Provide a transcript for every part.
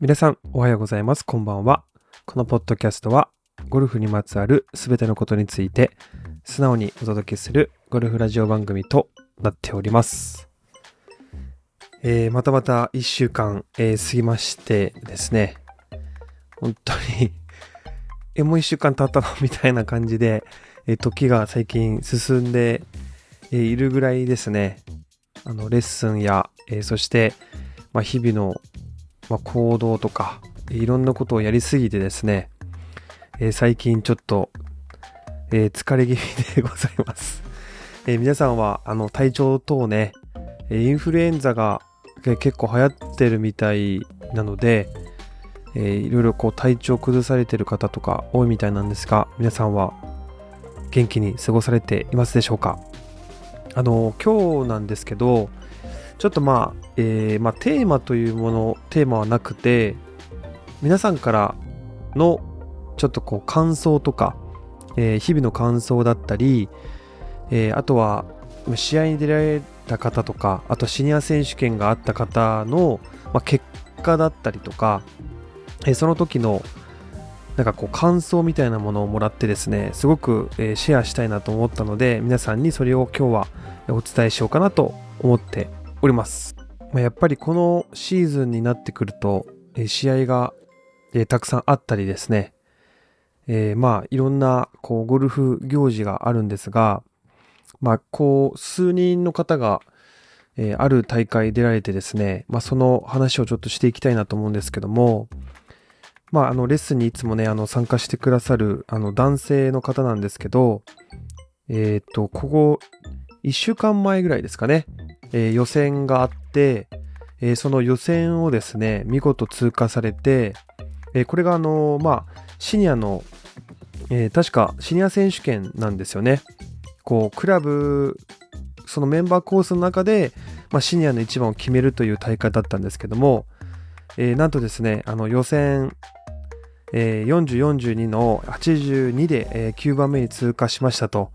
皆さんおはようございます。こんばんは。このポッドキャストはゴルフにまつわるすべてのことについて素直にお届けするゴルフラジオ番組となっております。えーまたまた1週間、えー過ぎましてですね、本当にえ、もう1週間経ったの？みたいな感じで、えー時が最近進んで、えいるぐらいですね、あのレッスンや、えーそして、まあ、日々のまあ、行動とか、いろんなことをやりすぎてですね、えー最近ちょっと、えー疲れ気味でございます。えー皆さんは、あの、体調等ね、インフルエンザが結構流行ってるみたいなので、えーいろいろこう体調崩されてる方とか多いみたいなんですが、皆さんは元気に過ごされていますでしょうか？あの、今日なんですけど、ちょっとまあ、えーまあ、テーマというもの、テーマはなくて、皆さんからのちょっとこう感想とか、えー日々の感想だったり、えーあとは試合に出られた方とか、あとシニア選手権があった方の、まあ、結果だったりとか、えーその時のなんかこう感想みたいなものをもらってですね、すごく、えーシェアしたいなと思ったので、皆さんにそれを今日はお伝えしようかなと思っております。まあ、やっぱりこのシーズンになってくると、え試合が、えたくさんあったりですね、えーまあいろんなこうゴルフ行事があるんですが、まあこう数人の方が、えーある大会出られてですね、まあその話をちょっとしていきたいなと思うんですけども、まああのレッスンにいつもね、あの参加してくださるあの男性の方なんですけど、えっ、と、ここ1週間前ぐらいですかね、えー予選があって、えーその予選をですね、見事通過されて、えーこれがあのまあ、シニアの、え確かシニア選手権なんですよね。こう、クラブ、そのメンバーコースの中で、まあ、シニアの一番を決めるという大会だったんですけども、えなんとですね、あの予選、えー40、42の82で、え9番目に通過しましたと。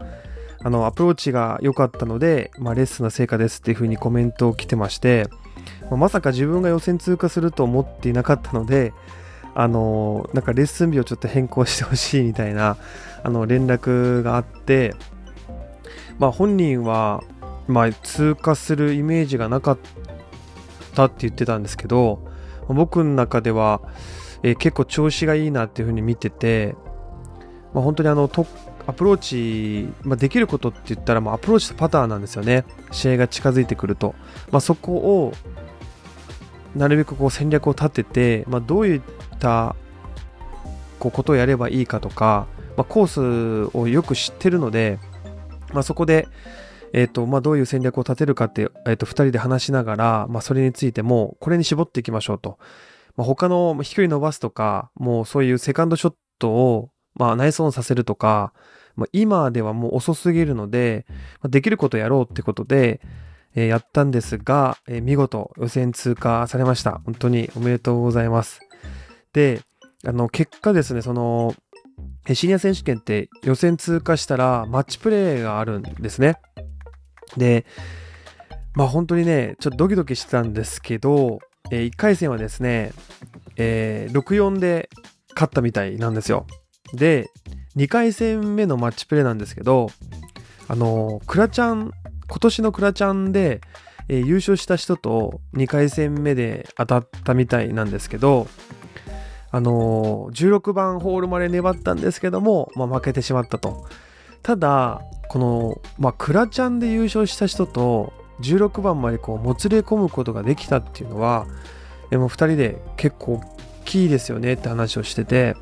あの、アプローチが良かったので、まあ、レッスンの成果ですっていう風にコメントを来てまして、まあまさか自分が予選通過すると思っていなかったので、あの、なんかレッスン日をちょっと変更してほしいみたいな、あの、連絡があって、まあ、本人は、まあ、通過するイメージがなかったって言ってたんですけど、僕の中では、えー結構調子がいいなっていう風に見てて、まあ、本当にあのとアプローチ、まあ、できることって言ったら、まあ、アプローチとパターンなんですよね。試合が近づいてくると、まあ、そこをなるべくこう戦略を立てて、まあ、どういったこうことをやればいいかとか、まあ、コースをよく知ってるので、まあ、そこで、えーとまあ、どういう戦略を立てるかって、えー、と2人で話しながら、まあ、それについてもこれに絞っていきましょうと、まあ、他の飛距離伸ばすとかもうそういうセカンドショットを、まあ、ナイスオンさせるとか、まあ、今ではもう遅すぎるので、まあ、できることやろうってことで、えーやったんですが、えー見事予選通過されました。本当におめでとうございます。で、あの、結果ですね、その、シニア選手権って予選通過したらマッチプレーがあるんですね。で、まあ本当にね、ちょっとドキドキしてたんですけど、え1回戦はですね、えー6-4で勝ったみたいなんですよ。で、2回戦目のマッチプレーなんですけど、あの、クラちゃん、今年のクラちゃんで、えー優勝した人と2回戦目で当たったみたいなんですけど、あのー16番ホールまで粘ったんですけども、まあ、負けてしまったと。ただ、この、まあ、クラちゃんで優勝した人と16番までこうもつれ込むことができたっていうのは、でも2人で結構大きいですよねって話をしてて、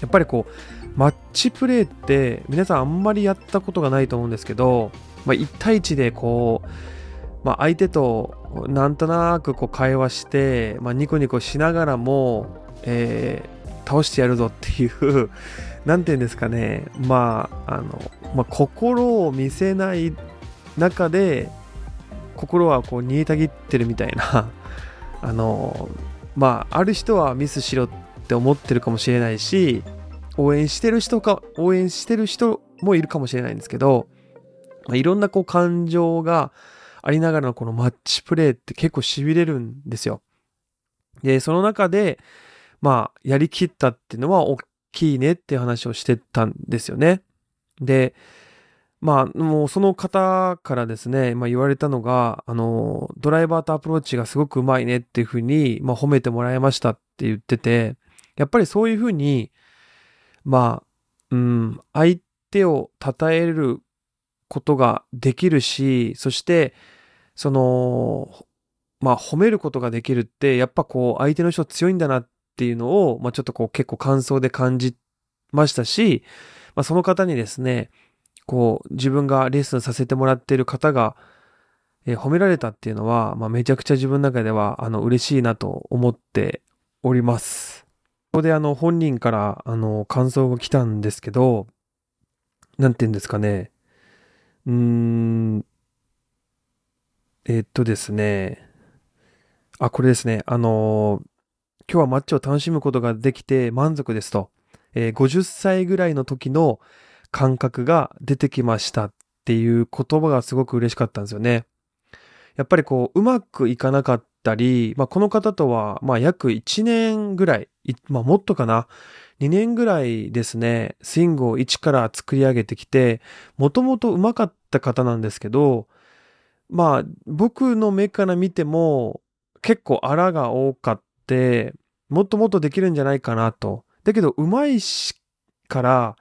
やっぱりこう、マッチプレーって皆さんあんまりやったことがないと思うんですけど、まあ、1対1でこう、まあ、相手となんとなくこう会話して、まあ、ニコニコしながらも、えー倒してやるぞっていう、なんていうんですかね、まあ、あの、まあ、心を見せない中で、心はこう煮えたぎってるみたいな、あの、まあ、ある人はミスしろって思ってるかもしれないし、応援してる人か、応援してる人もいるかもしれないんですけど、まあ、いろんなこう感情がありながらのこのマッチプレーって結構痺れるんですよ。で、その中で、まあ、やりきったっていうのは大きいねっていう話をしてたんですよね。で、まあ、もうその方からですね、まあ言われたのが、あの、ドライバーとアプローチがすごくうまいねっていうふうに、まあ褒めてもらいましたって言ってて、やっぱりそういうふうに、まあ、うん、相手を称えることができるし、そして、その、まあ褒めることができるって、やっぱこう相手の人強いんだなっていうのを、まあちょっとこう結構感想で感じましたし、まあその方にですね、こう、自分がレッスンさせてもらっている方が、えー、褒められたっていうのは、まあ、めちゃくちゃ自分の中では、あの、嬉しいなと思っております。ここであの、本人から、あの、感想が来たんですけど、なんて言うんですかね。うーん、え、っとですね。あ、これですね。あの今日はマッチを楽しむことができて満足ですと。えー、50歳ぐらいの時の感覚が出てきましたっていう言葉がすごく嬉しかったんですよね。やっぱりこう、うまくいかなかったり、まあ、この方とは、まあ、約1年ぐらい、まあ、もっとかな、2年ぐらいですね、スイングを一から作り上げてきて、もともとうまかった方なんですけど、まあ、僕の目から見ても、結構あらが多かって、もっともっとできるんじゃないかなと。だけど、うまいしから、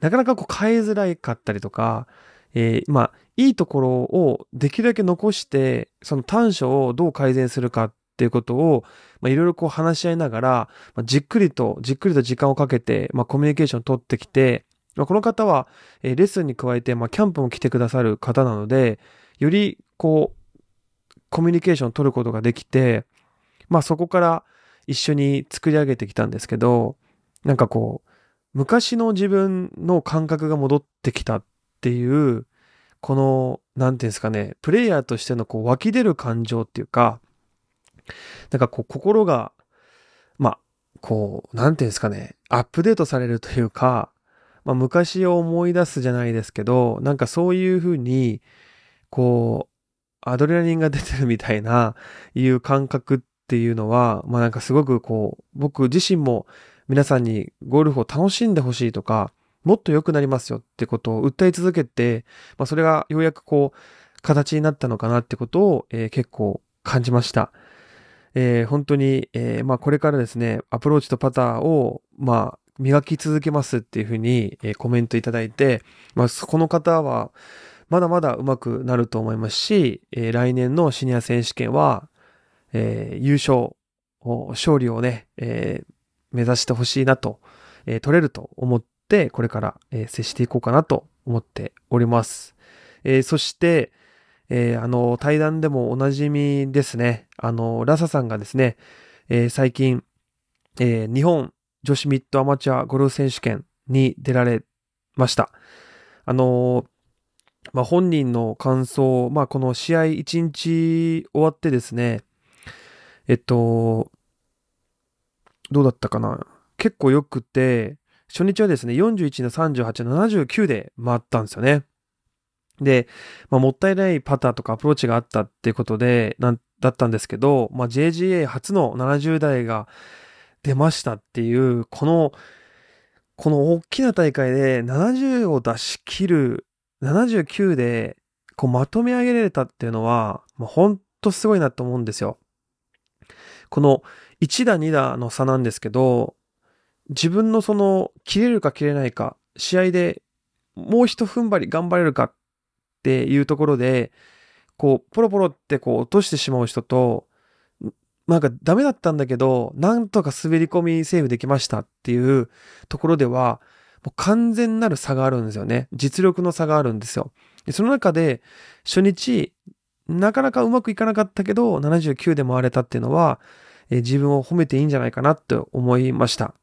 なかなかこう変えづらいかったりとか、えー、まあ、いいところをできるだけ残して、その短所をどう改善するかっていうことを、まあ、いろいろこう話し合いながら、まあ、じっくりと、じっくりと時間をかけて、まあ、コミュニケーションを取ってきて、まあ、この方は、えー、レッスンに加えて、まあ、キャンプも来てくださる方なので、より、こう、コミュニケーションを取ることができて、まあ、そこから一緒に作り上げてきたんですけど、なんかこう、昔の自分の感覚が戻ってきたっていう、この、なんていうんですかね、プレイヤーとしてのこう湧き出る感情っていうか、なんかこう心が、まあ、こう、なんていうんですかね、アップデートされるというか、まあ昔を思い出すじゃないですけど、なんかそういうふうに、こう、アドレナリンが出てるみたいな、いう感覚っていうのは、まあなんかすごくこう、僕自身も皆さんにゴルフを楽しんでほしいとか、もっと良くなりますよってことを訴え続けて、まあ、それがようやくこう、形になったのかなってことを、えー、結構感じました。えー、本当に、えー、まあこれからですね、アプローチとパターを、まあ、磨き続けますっていうふうに、えー、コメントいただいて、まあ、この方は、まだまだ上手くなると思いますし、えー、来年のシニア選手権は、えー、優勝、勝利をね、えー、目指してほしいなと、えー、取れると思って、これから、えー、接していこうかなと思っております。えー、そして、えー、あの、対談でもおなじみですね。あの、ラサさんがですね、え、最近、え、日本女子ミッドアマチュアゴルフ選手権に出られました。あのまあ、本人の感想、まあ、この試合1日終わってですね、えっと、どうだったかな結構良くて、初日はですね、41の38、79で回ったんですよね。で、まあ、もったいないパターとかアプローチがあったってことで、なんだったんですけど、まあ、JGA 初の70代が出ましたっていう、この、この大きな大会で70を出し切る、79でこうまとめ上げられたっていうのは、まあ、ほんとすごいなと思うんですよ。この1打2打の差なんですけど、自分のその、切れるか切れないか、試合でもう一踏ん張り頑張れるかっていうところで、こう、ポロポロってこう落としてしまう人と、なんかダメだったんだけど、なんとか滑り込みセーブできましたっていうところでは、もう完全なる差があるんですよね。実力の差があるんですよ。その中で、初日、なかなかうまくいかなかったけど、79で回れたっていうのは、自分を褒めていいんじゃないかなって思いました。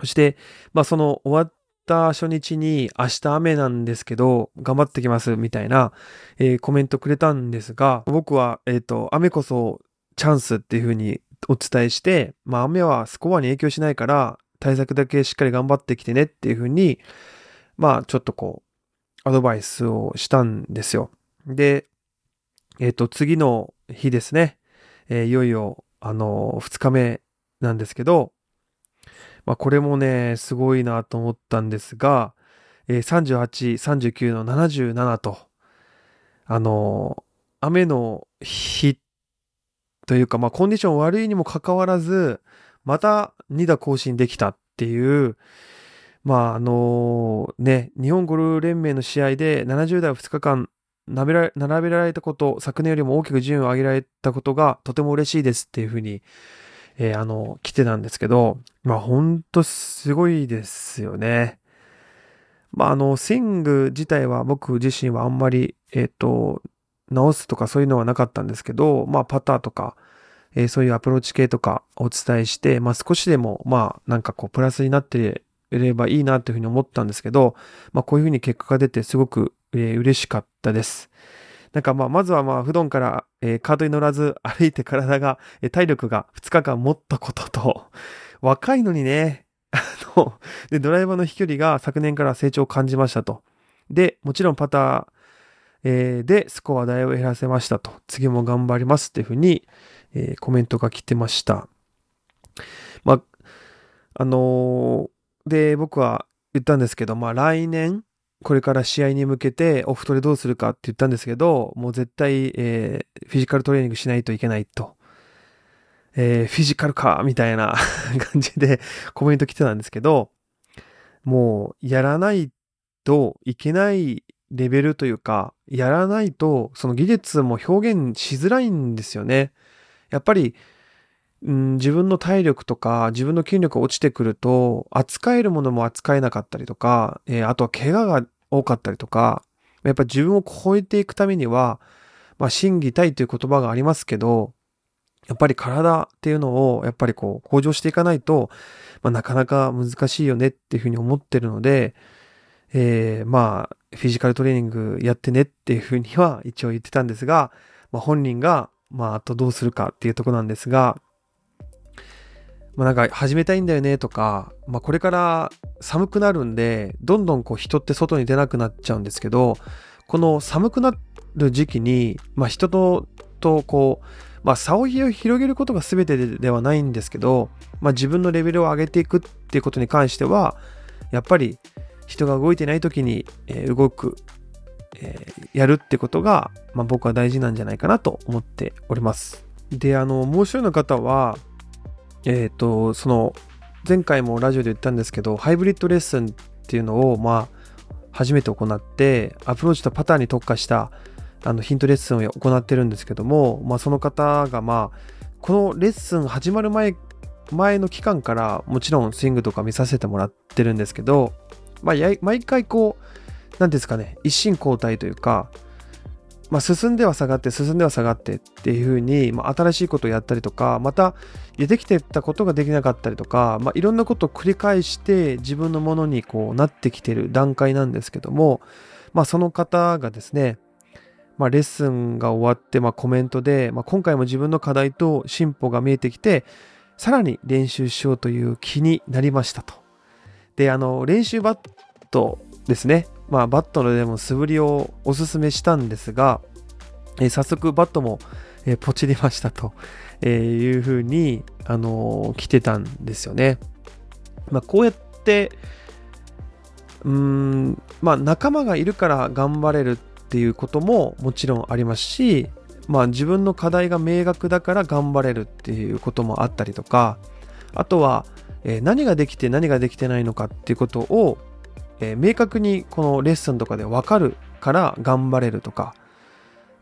そして、まあその終わった初日に明日雨なんですけど、頑張ってきますみたいな、えー、コメントくれたんですが、僕は、えっ、ー、と、雨こそチャンスっていうふうにお伝えして、まあ雨はスコアに影響しないから、対策だけしっかり頑張ってきてねっていうふうに、まあちょっとこう、アドバイスをしたんですよ。で、えっ、ー、と、次の日ですね。え、いよいよあの、2日目なんですけど、まあ、これもね、すごいなと思ったんですが、えー、38、39の77と、あの、雨の日というか、まあ、コンディション悪いにもかかわらず、また2打更新できたっていう、まあ、あのね、日本ゴルフ連盟の試合で70代を2日間並べられたこと、昨年よりも大きく順位を上げられたことがとても嬉しいですっていうふうにえー、あの、来てたんですけど、まあ、ほんとすごいですよね。まあ、あの、スイング自体は僕自身はあんまり、えっ、ー、と、直すとかそういうのはなかったんですけど、まあ、パターとか、えー、そういうアプローチ系とかお伝えして、まあ、少しでも、まあ、なんかこう、プラスになっていればいいなというふうに思ったんですけど、まあ、こういうふうに結果が出てすごく、えー、嬉しかったです。なんかまあ、まずはまあ、普段から、えー、カートに乗らず歩いて体が、えー、体力が2日間持ったことと、若いのにね、あの、で、ドライバーの飛距離が昨年から成長を感じましたと。で、もちろんパター、えー、でスコア代を減らせましたと。次も頑張りますっていうふうに、えー、コメントが来てました。まあ、あのー、で、僕は言ったんですけど、まあ来年、これから試合に向けてオフトレどうするかって言ったんですけど、もう絶対、えー、フィジカルトレーニングしないといけないと。えー、フィジカルかみたいな 感じでコメント来てたんですけど、もうやらないといけないレベルというか、やらないとその技術も表現しづらいんですよね。やっぱり、ん、自分の体力とか自分の筋力が落ちてくると扱えるものも扱えなかったりとか、えー、あとは怪我が多かったりとかやっぱ自分を超えていくためには、まあ、心技体という言葉がありますけどやっぱり体っていうのをやっぱりこう向上していかないと、まあ、なかなか難しいよねっていうふうに思ってるので、えー、まあフィジカルトレーニングやってねっていうふうには一応言ってたんですが、まあ、本人がまああとどうするかっていうとこなんですがまあ、なんか始めたいんだよねとか、まあ、これから寒くなるんで、どんどんこう人って外に出なくなっちゃうんですけど、この寒くなる時期に、まあ、人と、とこう、まあ、差を広げることが全てではないんですけど、まあ、自分のレベルを上げていくっていうことに関しては、やっぱり人が動いてない時に、え、動く、えー、やるってことが、まあ、僕は大事なんじゃないかなと思っております。で、あの、もう一人の方は、えっ、ー、と、その、前回もラジオで言ったんですけど、ハイブリッドレッスンっていうのを、まあ、初めて行って、アプローチとパターンに特化したあのヒントレッスンを行ってるんですけども、まあ、その方が、まあ、このレッスン始まる前、前の期間からもちろんスイングとか見させてもらってるんですけど、まあ、毎回こう、何ですかね、一進交代というか、まあ、進んでは下がって進んでは下がってっていう風に、まあ、新しいことをやったりとかまたできてたことができなかったりとか、まあ、いろんなことを繰り返して自分のものにこうなってきてる段階なんですけども、まあ、その方がですね、まあ、レッスンが終わって、まあ、コメントで、まあ、今回も自分の課題と進歩が見えてきてさらに練習しようという気になりましたと。であの練習バットですねまあ、バットのでも素振りをおすすめしたんですが、えー、早速バットも、えー、ポチりましたと、えー、いうふうに、あの来てたんですよね。まあ、こうやって、うん、まあ、仲間がいるから頑張れるっていうことももちろんありますし、まあ、自分の課題が明確だから頑張れるっていうこともあったりとか、あとは、え何ができて何ができてないのかっていうことをえー、明確にこのレッスンとかで分かるから頑張れるとか、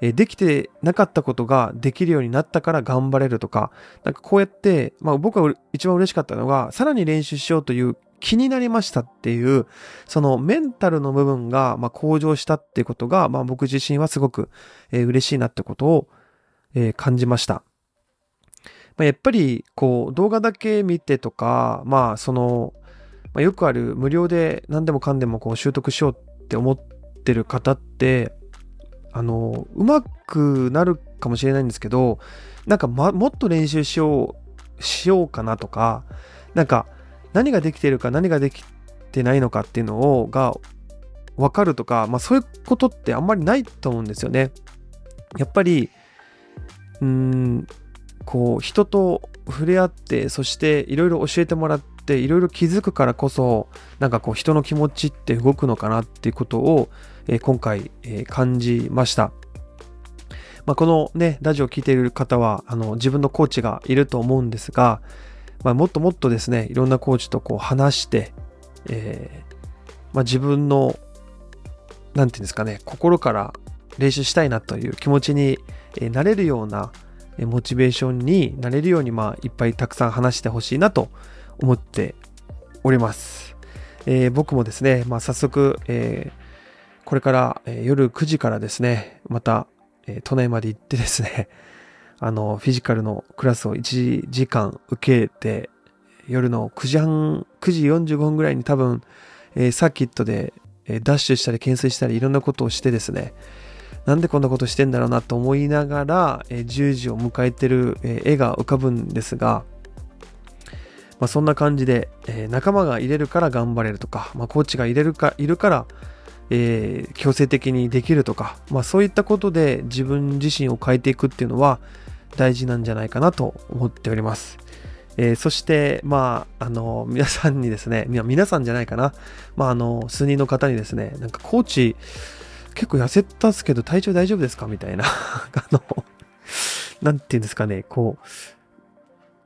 えー、できてなかったことができるようになったから頑張れるとか、なんかこうやって、まあ僕は一番嬉しかったのが、さらに練習しようという気になりましたっていう、そのメンタルの部分が、まあ、向上したっていうことが、まあ僕自身はすごく、えー、嬉しいなってことを、えー、感じました。まあ、やっぱり、こう、動画だけ見てとか、まあ、その、まあ、よくある無料で何でもかんでもこう習得しようって思ってる方ってあのうまくなるかもしれないんですけどなんか、ま、もっと練習しようしようかなとかなんか何ができてるか何ができてないのかっていうのをが分かるとか、まあ、そういうことってあんまりないと思うんですよね。やっぱりうんこう人と触れ合ってそしていろいろ教えてもらっていろいろ気づくからこそなんかこう人の気持ちって動くのかなっていうことを、えー、今回、えー、感じました。まあ、このねラジオを聴いている方はあの自分のコーチがいると思うんですが、まあ、もっともっとですねいろんなコーチとこう話して、えーまあ、自分の何て言うんですかね心から練習したいなという気持ちになれるようなモチベーションになれるように、まあ、いっぱいたくさん話してほしいなと思っております。えー、僕もですね、まあ、早速、えー、これから、え、夜9時からですね、また、え都内まで行ってですね、あの、フィジカルのクラスを1時間受けて、夜の9時半、9時45分ぐらいに多分、えサーキットで、えダッシュしたり懸垂したりいろんなことをしてですね、なんでこんなことしてんだろうなと思いながら、え10時を迎えてる、え絵が浮かぶんですが、まあ、そんな感じで、え仲間が入れるから頑張れるとか、まあ、コーチが入れるかいるから、えー、強制的にできるとか、まあ、そういったことで自分自身を変えていくっていうのは大事なんじゃないかなと思っております。えー、そして、まあ、あの、皆さんにですね、皆さんじゃないかな、まあ、あの、数人の方にですね、なんかコーチ、結構痩せたっすけど体調大丈夫ですか？みたいな。あの、なんて言うんですかね、こう、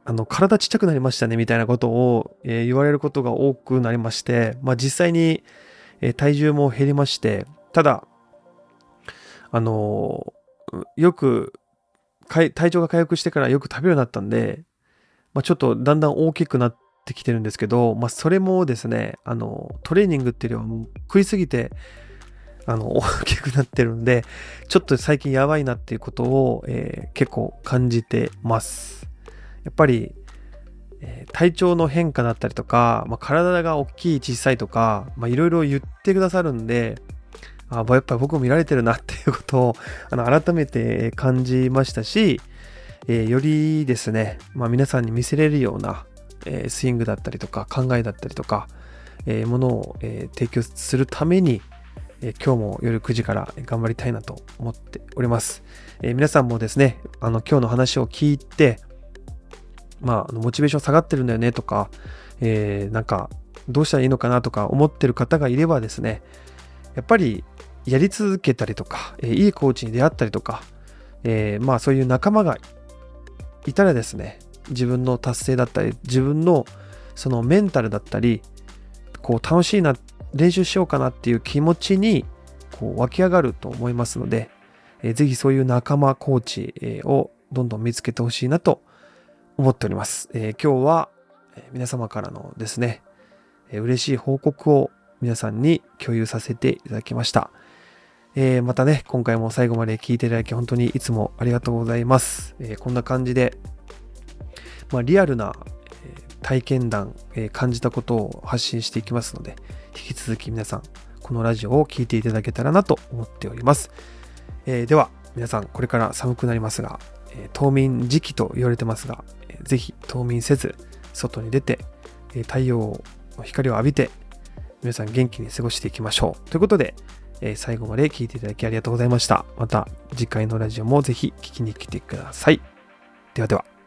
あの、体ちっちゃくなりましたね、みたいなことを、えー、言われることが多くなりまして、まあ実際に、えー、体重も減りまして、ただ、あのー、よく、体調が回復してからよく食べるようになったんで、まあちょっとだんだん大きくなってきてるんですけど、まあそれもですね、あの、トレーニングっていうよりはもう食いすぎて、あの、大きくなってるんで、ちょっと最近やばいなっていうことを、えー、結構感じてます。やっぱり、えー、体調の変化だったりとか、まあ、体が大きい小さいとか、いろいろ言ってくださるんで、あやっぱり僕も見られてるなっていうことをあの改めて感じましたし、えー、よりですね、まあ、皆さんに見せれるような、えー、スイングだったりとか考えだったりとか、えー、ものを、え提供するために、今日も夜9時から頑張りたいなと思っております。え皆さんもですね、あの今日の話を聞いて、まあ、モチベーション下がってるんだよねとか、えー、なんかどうしたらいいのかなとか思ってる方がいればですね、やっぱりやり続けたりとか、えー、いいコーチに出会ったりとか、えー、まあそういう仲間がいたらですね、自分の達成だったり、自分のそのメンタルだったり、こう楽しいな練習しようかなっていう気持ちにこう湧き上がると思いますので、えー、ぜひそういう仲間、コーチ、をどんどん見つけてほしいなと思っております。えー、今日は皆様からのですね、えー、嬉しい報告を皆さんに共有させていただきました。えー、またね、今回も最後まで聞いていただき本当にいつもありがとうございます。えー、こんな感じで、まあ、リアルな体験談、えー、感じたことを発信していきますので、引き続き皆さん、このラジオを聴いていただけたらなと思っております。えー、では、皆さん、これから寒くなりますが、冬眠時期と言われてますが、ぜひ冬眠せず、外に出て、太陽の光を浴びて、皆さん元気に過ごしていきましょう。ということで、最後まで聞いていただきありがとうございました。また次回のラジオもぜひ聞きに来てください。ではでは。